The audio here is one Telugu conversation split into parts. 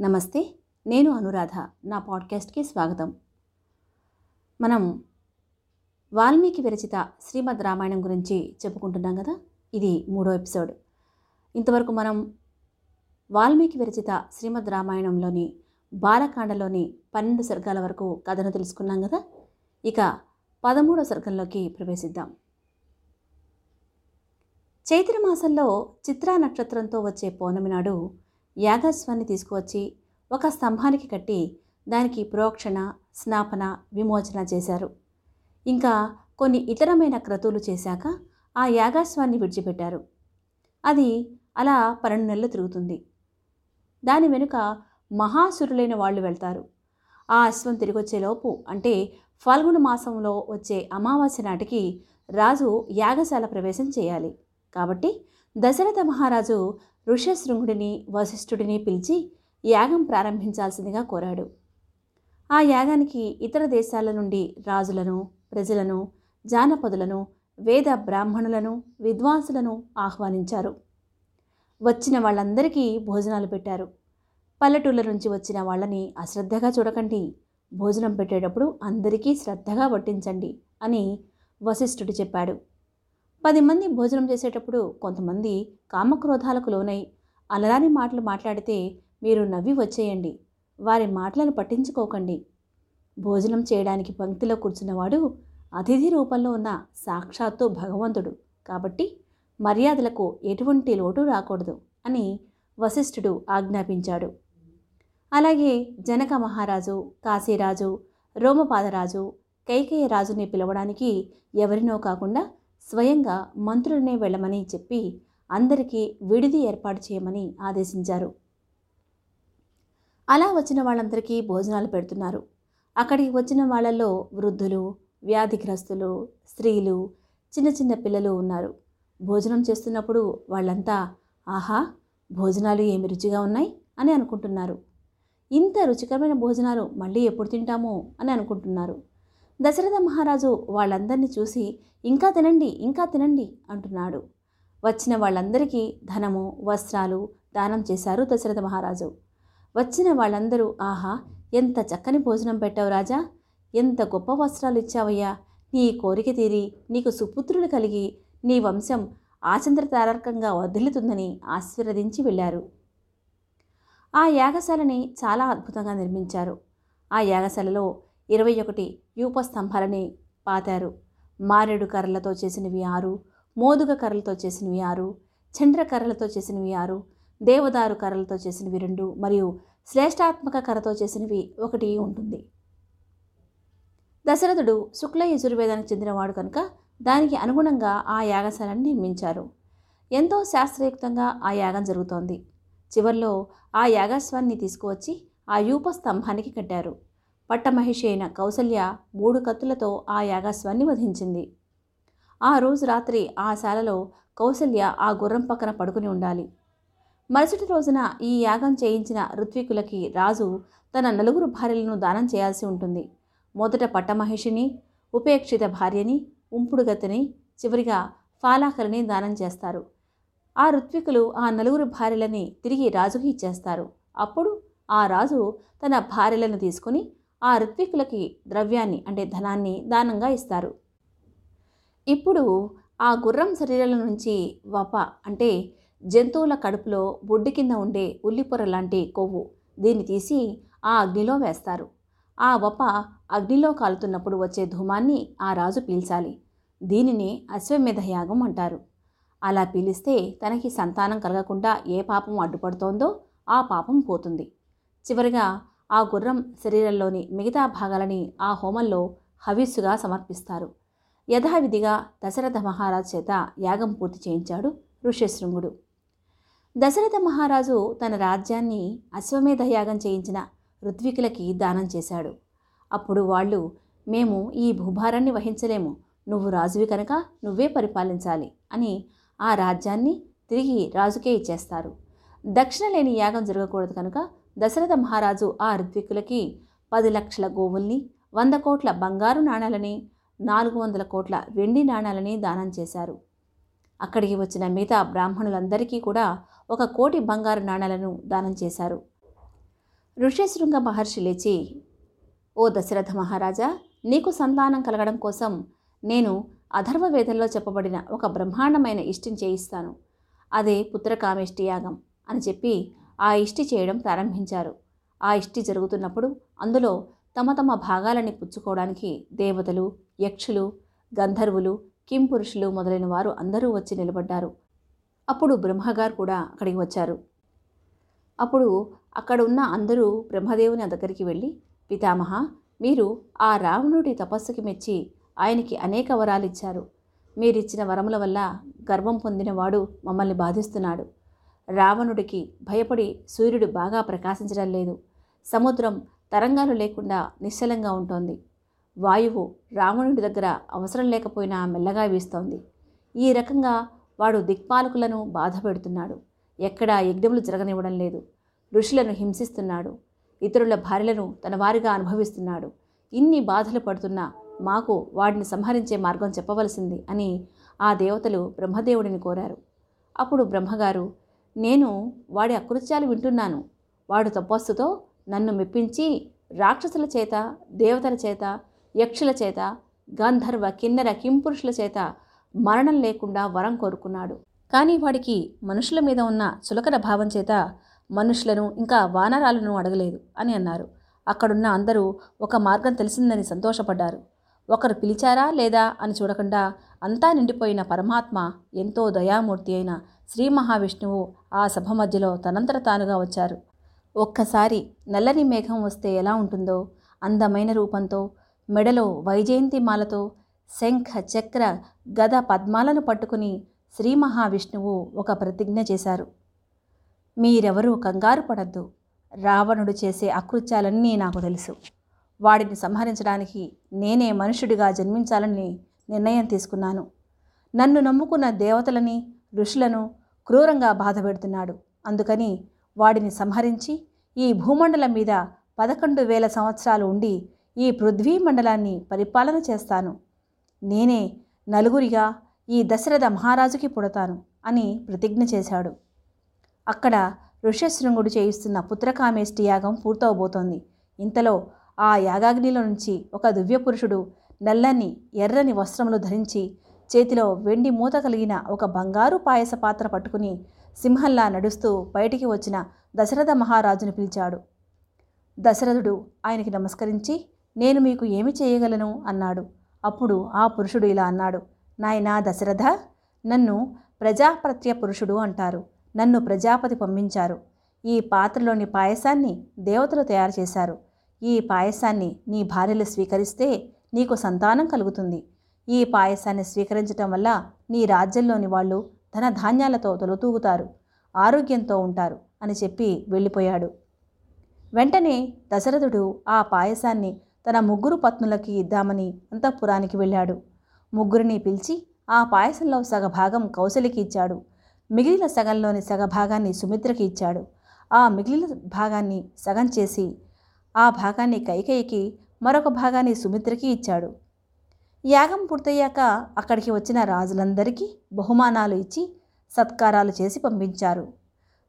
నమస్తే నేను అనురాధ. నా పాడ్కాస్ట్కి స్వాగతం. మనం వాల్మీకి విరచిత శ్రీమద్ రామాయణం గురించి చెప్పుకుంటున్నాం కదా? ఇది మూడో ఎపిసోడ్. ఇంతవరకు మనం వాల్మీకి విరచిత శ్రీమద్ రామాయణంలోని బాలకాండలోని పన్నెండు సర్గాల వరకు కథను తెలుసుకున్నాం కదా? ఇక పదమూడో సర్గంలోకి ప్రవేశిద్దాం. చైత్ర మాసంలో చిత్రా నక్షత్రంతో వచ్చే పౌర్ణమి నాడు యాగస్వాన్ని తీసుకువచ్చి ఒక స్తంభానికి కట్టి దానికి ప్రోక్షణ స్నాపన విమోచన చేశారు. ఇంకా కొన్ని ఇతరమైన క్రతువులు చేశాక ఆ యాగాస్వాన్ని విడిచిపెట్టారు. అది అలా పన్నెండు నెలలు తిరుగుతుంది. దాని వెనుక మహాసురులైన వాళ్ళు వెళ్తారు. ఆ అశ్వం తిరిగొచ్చేలోపు అంటే ఫాల్గుణ మాసంలో వచ్చే అమావాస్య నాటికి రాజు యాగశాల ప్రవేశం చేయాలి. కాబట్టి దశరథ మహారాజు ఋషశృంగుడిని వశిష్ఠుడిని పిలిచి యాగం ప్రారంభించాల్సిందిగా కోరాడు. ఆ యాగానికి ఇతర దేశాల నుండి రాజులను ప్రజలను జానపదులను వేద బ్రాహ్మణులను విద్వాంసులను ఆహ్వానించారు. వచ్చిన వాళ్ళందరికీ భోజనాలు పెట్టారు. పల్లెటూళ్ళ నుంచి వచ్చిన వాళ్ళని అశ్రద్ధగా చూడకండి. భోజనం పెట్టేటప్పుడు అందరికీ శ్రద్ధగా వడ్డించండి అని వశిష్ఠుడు చెప్పాడు. పది మంది భోజనం చేసేటప్పుడు కొంతమంది కామక్రోధాలకు లోనై అలరాని మాటలు మాట్లాడితే మీరు నవ్వి వచ్చేయండి. వారి మాటలను పట్టించుకోకండి. భోజనం చేయడానికి పంక్తిలో కూర్చున్నవాడు అతిథి రూపంలో ఉన్న సాక్షాత్తు భగవంతుడు కాబట్టి మర్యాదలకు ఎటువంటి లోటు రాకూడదు అని వశిష్ఠుడు ఆజ్ఞాపించాడు. అలాగే జనక మహారాజు కాశీరాజు రోమపాదరాజు కైకేయ రాజుని పిలవడానికి ఎవరినో కాకుండా స్వయంగా మంత్రులనే వెళ్ళమని చెప్పి అందరికీ విడిది ఏర్పాటు చేయమని ఆదేశించారు. అలా వచ్చిన వాళ్ళందరికీ భోజనాలు పెడుతున్నారు. అక్కడికి వచ్చిన వాళ్ళల్లో వృద్ధులు వ్యాధిగ్రస్తులు స్త్రీలు చిన్న చిన్న పిల్లలు ఉన్నారు. భోజనం చేస్తున్నప్పుడు వాళ్ళంతా ఆహా భోజనాలు ఏమి రుచిగా ఉన్నాయి? అని అనుకుంటున్నారు. ఇంత రుచికరమైన భోజనాలు మళ్ళీ ఎప్పుడు తింటామో? అని అనుకుంటున్నారు. దశరథ మహారాజు వాళ్ళందరినీ చూసి ఇంకా తినండి ఇంకా తినండి అంటున్నాడు. వచ్చిన వాళ్ళందరికీ ధనము వస్త్రాలు దానం చేశారు దశరథ మహారాజు. వచ్చిన వాళ్ళందరూ ఆహా ఎంత చక్కని భోజనం పెట్టావు రాజా! ఎంత గొప్ప వస్త్రాలు ఇచ్చావయ్యా! నీ కోరిక తీరి నీకు సుపుత్రులు కలిగి నీ వంశం ఆచంద్ర తారకంగా వదిలుతుందని ఆశీర్వదించి వెళ్ళారు. ఆ యాగశాలని చాలా అద్భుతంగా నిర్మించారు. ఆ యాగశాలలో ఇరవై ఒకటి యూపస్తంభాలని పాతారు. మారేడు కర్రలతో చేసినవి ఆరు మోదుగ కర్రలతో చేసినవి ఆరు చండ్ర కర్రలతో చేసినవి ఆరు దేవదారు కర్రలతో చేసినవి రెండు మరియు శ్రేష్టాత్మక కర్రతో చేసినవి ఒకటి ఉంటుంది. దశరథుడు శుక్ల యజుర్వేదానికి చెందినవాడు కనుక దానికి అనుగుణంగా ఆ యాగశాలను నిర్మించారు. ఎంతో శాస్త్రయుక్తంగా ఆ యాగం జరుగుతోంది. చివర్లో ఆ యాగస్వాన్ని తీసుకువచ్చి ఆ యూప స్తంభానికి కట్టారు. పట్టమహిషి అయిన కౌసల్య మూడు కత్తులతో ఆ యాగస్వాన్ని వధించింది. ఆ రోజు రాత్రి ఆ శాలలో కౌసల్య ఆ గుర్రం పక్కన పడుకుని ఉండాలి. మరుసటి రోజున ఈ యాగం చేయించిన ఋత్వికులకి రాజు తన నలుగురు భార్యలను దానం చేయాల్సి ఉంటుంది. మొదట పట్టమహిషిని ఉపేక్షిత భార్యని ఉంపుడుగతిని చివరిగా ఫాలాకరిని దానం చేస్తారు. ఆ ఋత్వికులు ఆ నలుగురు భార్యలని తిరిగి రాజుకి ఇచ్చేస్తారు. అప్పుడు ఆ రాజు తన భార్యలను తీసుకుని ఆ ఋత్వికులకి ద్రవ్యాన్ని అంటే ధనాన్ని దానంగా ఇస్తారు. ఇప్పుడు ఆ గుర్రం శరీరాల నుంచి వప అంటే జంతువుల కడుపులో బొడ్డు కింద ఉండే ఉల్లిపొర లాంటి కొవ్వు దీన్ని తీసి ఆ అగ్నిలో వేస్తారు. ఆ వప అగ్నిలో కాలుతున్నప్పుడు వచ్చే ధూమాన్ని ఆ రాజు పీల్చాలి. దీనిని అశ్వమేధ యాగం అంటారు. అలా పీలిస్తే తనకి సంతానం కలగకుండా ఏ పాపం అడ్డుపడుతోందో ఆ పాపం పోతుంది. చివరిగా ఆ గుర్రం శరీరంలోని మిగతా భాగాలని ఆ హోమంలో హవిస్సుగా సమర్పిస్తారు. యథావిధిగా దశరథ మహారాజు చేత యాగం పూర్తి చేయించాడు ఋష్యశృంగుడు. దశరథ మహారాజు తన రాజ్యాన్ని అశ్వమేధ యాగం చేయించిన ఋత్వికులకి దానం చేశాడు. అప్పుడు వాళ్ళు మేము ఈ భూభారాన్ని వహించలేము. నువ్వు రాజువి కనుక నువ్వే పరిపాలించాలి అని ఆ రాజ్యాన్ని తిరిగి రాజుకే ఇచ్చేస్తారు. దక్షిణ లేని యాగం జరగకూడదు కనుక దశరథ మహారాజు ఆ ఋత్విక్కులకి పది లక్షల గోవుల్ని వంద కోట్ల బంగారు నాణాలని నాలుగు వందల కోట్ల వెండి నాణాలని దానం చేశారు. అక్కడికి వచ్చిన మిగతా బ్రాహ్మణులందరికీ కూడా ఒక కోటి బంగారు నాణాలను దానం చేశారు. ఋష్యశృంగ మహర్షి లేచి ఓ దశరథ మహారాజా నీకు సంతానం కలగడం కోసం నేను అధర్వవేదంలో చెప్పబడిన ఒక బ్రహ్మాండమైన ఇష్టిని చేయిస్తాను. అదే పుత్రకామేష్టి యాగం అని చెప్పి ఆ ఇష్టి చేయడం ప్రారంభించారు. ఆ ఇష్టి జరుగుతున్నప్పుడు అందులో తమ తమ భాగాలని పుచ్చుకోవడానికి దేవతలు యక్షులు గంధర్వులు కింపురుషులు మొదలైన వారు అందరూ వచ్చి నిలబడ్డారు. అప్పుడు బ్రహ్మగారు కూడా అక్కడికి వచ్చారు. అప్పుడు అక్కడ ఉన్న అందరూ బ్రహ్మదేవుని దగ్గరికి వెళ్ళి పితామహ మీరు ఆ రావణుడి తపస్సుకి మెచ్చి ఆయనకి అనేక వరాలు ఇచ్చారు మీరిచ్చిన వరముల వల్ల గర్వం పొందినవాడు మమ్మల్ని బాధిస్తున్నాడు. రావణుడికి భయపడి సూర్యుడు బాగా ప్రకాశించడం లేదు. సముద్రం తరంగాలు లేకుండా నిశ్చలంగా ఉంటోంది. వాయువు రావణుడి దగ్గర అవసరం లేకపోయినా మెల్లగా వీస్తోంది. ఈ రకంగా వాడు దిక్పాలకులను బాధ పెడుతున్నాడు ఎక్కడా యజ్ఞములు జరగనివ్వడం లేదు. ఋషులను హింసిస్తున్నాడు. ఇతరుల భార్యలను తన వారిగా అనుభవిస్తున్నాడు. ఇన్ని బాధలు పడుతున్నా మాకు వాడిని సంహరించే మార్గం చెప్పవలసింది అని ఆ దేవతలు బ్రహ్మదేవుడిని కోరారు. అప్పుడు బ్రహ్మగారు నేను వాడి అకృత్యాలు వింటున్నాను. వాడు తపస్సుతో నన్ను మెప్పించి రాక్షసుల చేత దేవతల చేత యక్షుల చేత గంధర్వ కిన్నెర కింపురుషుల చేత మరణం లేకుండా వరం కోరుకున్నాడు. కానీ వాడికి మనుషుల మీద ఉన్న చులకన భావం చేత మనుషులను ఇంకా వానరాలను అడగలేదు అని అన్నారు. అక్కడున్న అందరూ ఒక మార్గం తెలిసిందని సంతోషపడ్డారు. ఒకరు పిలిచారా లేదా అని చూడకుండా అంతా నిండిపోయిన పరమాత్మ ఎంతో దయామూర్తి అయిన శ్రీ మహావిష్ణువు ఆ సభ మధ్యలో తనంతట తానుగా వచ్చారు. ఒక్కసారి నల్లని మేఘం వస్తే ఎలా ఉంటుందో అందమైన రూపంతో మెడలో వైజయంతి మాలతో శంఖ చక్ర గద పద్మాలను పట్టుకుని శ్రీ మహావిష్ణువు ఒక ప్రతిజ్ఞ చేశారు. మీరెవరూ కంగారు పడద్దు. రావణుడు చేసే అకృత్యాలన్నీ నాకు తెలుసు. వాడిని సంహరించడానికి నేనే మనుషుడిగా జన్మించాలని నిర్ణయం తీసుకున్నాను. నన్ను నమ్ముకున్న దేవతలని ఋషులను క్రూరంగా బాధపెడుతున్నాడు అందుకని వాడిని సంహరించి ఈ భూమండలం మీద పదకొండు వేల సంవత్సరాలు ఉండి ఈ పృథ్వీ మండలాన్ని పరిపాలన చేస్తాను. నేనే నలుగురిగా ఈ దశరథ మహారాజుకి పుడతాను అని ప్రతిజ్ఞ చేశాడు. అక్కడ ఋష్యశృంగుడు చేయిస్తున్న పుత్రకామేష్టి యాగం పూర్తవబోతోంది. ఇంతలో ఆ యాగాగ్నిలో నుంచి ఒక దివ్యపురుషుడు నల్లని ఎర్రని వస్త్రములు ధరించి చేతిలో వెండి మూత కలిగిన ఒక బంగారు పాయస పాత్ర పట్టుకుని సింహంలా నడుస్తూ బయటికి వచ్చిన దశరథ మహారాజును పిలిచాడు. దశరథుడు ఆయనకి నమస్కరించి నేను మీకు ఏమి చేయగలను అన్నాడు. అప్పుడు ఆ పురుషుడు ఇలా అన్నాడు. నాయనా దశరథ నన్ను ప్రజాప్రత్య పురుషుడు అంటారు. నన్ను ప్రజాపతి పంపించారు. ఈ పాత్రలోని పాయసాన్ని దేవతలు తయారు చేశారు. ఈ పాయసాన్ని నీ భార్యలు స్వీకరిస్తే నీకు సంతానం కలుగుతుంది. ఈ పాయసాన్ని స్వీకరించటం వల్ల నీ రాజ్యంలోని వాళ్ళు ధన ధాన్యాలతో తొలతూగుతారు ఆరోగ్యంతో ఉంటారు అని చెప్పి వెళ్ళిపోయాడు. వెంటనే దశరథుడు ఆ పాయసాన్ని తన ముగ్గురు పత్నులకి ఇద్దామని అంతఃపురానికి వెళ్ళాడు. ముగ్గురిని పిలిచి ఆ పాయసంలో సగభాగం కౌశలికి ఇచ్చాడు. మిగిలిన సగంలోని సగభాగాన్ని సుమిత్రకి ఇచ్చాడు. ఆ మిగిలిన భాగాన్ని సగం చేసి ఆ భాగాన్ని కైకేయికి మరొక భాగాన్ని సుమిత్రకి ఇచ్చాడు. యాగం పూర్తయ్యాక అక్కడికి వచ్చిన రాజులందరికీ బహుమానాలు ఇచ్చి సత్కారాలు చేసి పంపించారు.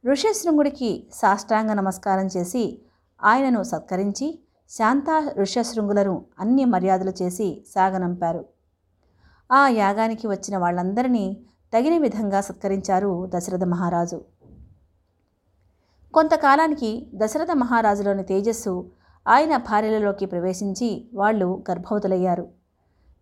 ఋష్యశృంగుడికి సాష్టాంగ నమస్కారం చేసి ఆయనను సత్కరించి శాంత ఋష్యశృంగులను అన్ని మర్యాదలు చేసి సాగనంపారు. ఆ యాగానికి వచ్చిన వాళ్ళందరినీ తగిన విధంగా సత్కరించారు దశరథ మహారాజు. కొంతకాలానికి దశరథ మహారాజులోని తేజస్సు ఆయన భార్యలలోకి ప్రవేశించి వాళ్ళు గర్భవతులయ్యారు.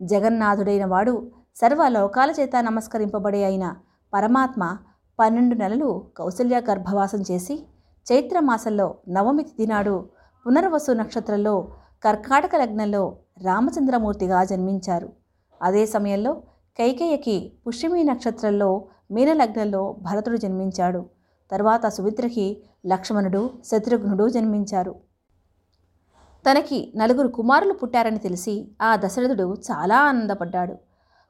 జగన్నాథుడైన వాడు సర్వలోకాల చేత నమస్కరింపబడే అయిన పరమాత్మ పన్నెండు నెలలు కౌసల్య గర్భవాసం చేసి చైత్రమాసంలో నవమి తిథినాడు పునర్వసు నక్షత్రంలో కర్కాటక లగ్నంలో రామచంద్రమూర్తిగా జన్మించారు. అదే సమయంలో కైకేయకి పుష్యమి నక్షత్రంలో మీనలగ్నంలో భరతుడు జన్మించాడు. తర్వాత సుమిత్రకి లక్ష్మణుడు శత్రుఘ్నుడు జన్మించారు. తనకి నలుగురు కుమారులు పుట్టారని తెలిసి ఆ దశరథుడు చాలా ఆనందపడ్డాడు.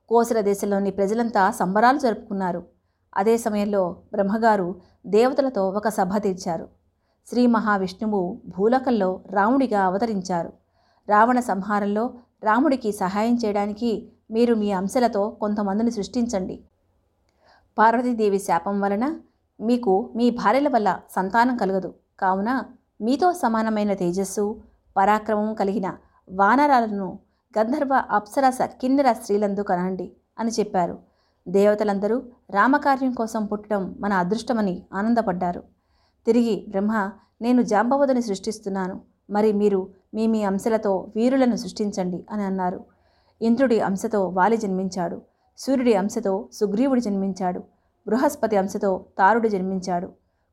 కోసల దేశంలోని ప్రజలంతా సంబరాలు జరుపుకున్నారు. అదే సమయంలో బ్రహ్మగారు దేవతలతో ఒక సభ తీర్చారు. శ్రీ మహావిష్ణువు భూలోకంలో రాముడిగా అవతరించారు. రావణ సంహారంలో రాముడికి సహాయం చేయడానికి మీరు మీ అంశలతో కొంతమందిని సృష్టించండి. పార్వతీదేవి శాపం వలన మీకు మీ భార్యల వల్ల సంతానం కలగదు. కావున మీతో సమానమైన తేజస్సు పరాక్రమం కలిగిన వానరాలను గంధర్వ అప్సరస కిన్నెర స్త్రీలందు కనండి అని చెప్పారు. దేవతలందరూ రామకార్యం కోసం పుట్టడం మన అదృష్టమని ఆనందపడ్డారు. తిరిగి బ్రహ్మ నేను జాంబవదుని సృష్టిస్తున్నాను. మరి మీరు మీ మీ అంశలతో వీరులను సృష్టించండి అని అన్నారు. ఇంద్రుడి అంశతో వాలి జన్మించాడు. సూర్యుడి అంశతో సుగ్రీవుడు జన్మించాడు. బృహస్పతి అంశతో తారుడు జన్మించాడు.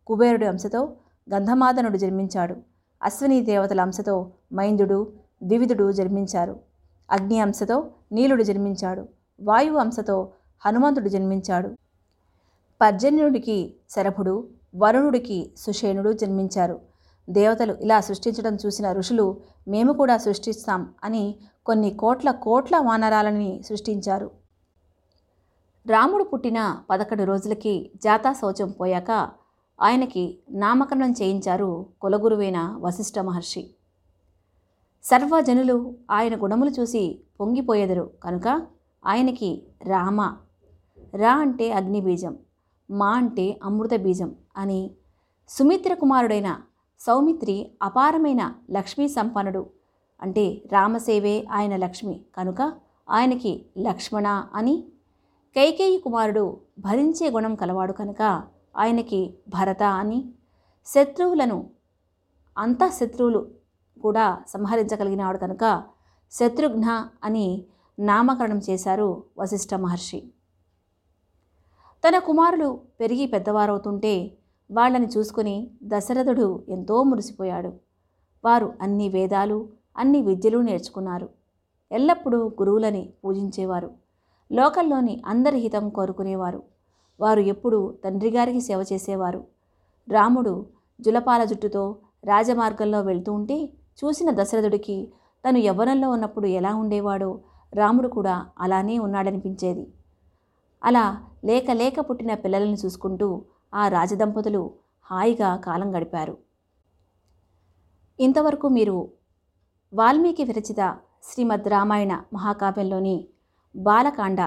కుబేరుడి అంశతో గంధమాదనుడు జన్మించాడు. అశ్విని దేవతల అంశతో మైందుడు ద్వివిధుడు జన్మించారు. అగ్ని అంశతో నీలుడు జన్మించాడు. వాయువు అంశతో హనుమంతుడు జన్మించాడు. పర్జన్యుడికి శరభుడు వరుణుడికి సుషేణుడు జన్మించారు. దేవతలు ఇలా సృష్టించడం చూసిన ఋషులు మేము కూడా సృష్టిస్తాం అని కొన్ని కోట్ల కోట్ల వానరాలని సృష్టించారు. రాముడు పుట్టిన పదకొండు రోజులకి జాతా శౌచం పోయాక ఆయనకి నామకరణం చేయించారు కులగురువైన వశిష్ఠ మహర్షి. సర్వజనులు ఆయన గుణములు చూసి పొంగిపోయేదరు కనుక ఆయనకి రామ. రా అంటే అగ్నిబీజం మా అంటే అమృత బీజం అని సుమిత్ర కుమారుడైన సౌమిత్రి అపారమైన లక్ష్మీ సంపన్నుడు అంటే రామసేవే ఆయన లక్ష్మి కనుక ఆయనకి లక్ష్మణ అని కైకేయి కుమారుడు భరించే గుణం కలవాడు కనుక ఆయనకి భరత అని. శత్రువులను అంత శత్రువులు కూడా సంహరించగలిగినాడు కనుక శత్రుఘ్న అని నామకరణం చేశారు వశిష్ఠ మహర్షి. తన కుమారులు పెరిగి పెద్దవారవుతుంటే వాళ్ళని చూసుకుని దశరథుడు ఎంతో మురిసిపోయాడు. వారు అన్ని వేదాలు అన్ని విద్యలు నేర్చుకున్నారు. ఎల్లప్పుడూ గురువులని పూజించేవారు. లోకల్లోని అందరి హితం కోరుకునేవారు. వారు ఎప్పుడూ తండ్రి గారికి సేవ చేసేవారు. రాముడు జులపాల జుట్టుతో రాజమార్గంలో వెళ్తూ ఉంటే చూసిన దశరథుడికి తను యవ్వనంలో ఉన్నప్పుడు ఎలా ఉండేవాడో రాముడు కూడా అలానే ఉన్నాడనిపించేది. అలా లేక లేక పుట్టిన పిల్లలను చూసుకుంటూ ఆ రాజదంపతులు హాయిగా కాలం గడిపారు. ఇంతవరకు మీరు వాల్మీకి విరచిత శ్రీమద్ రామాయణ మహాకావ్యంలోని బాలకాండ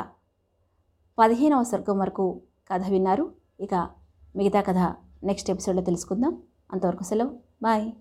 పదిహేనవ స్వర్గం వరకు కథ విన్నారు. ఇక మిగతా కథ నెక్స్ట్ ఎపిసోడ్లో తెలుసుకుందాం. అంతవరకు సెలవు. బాయ్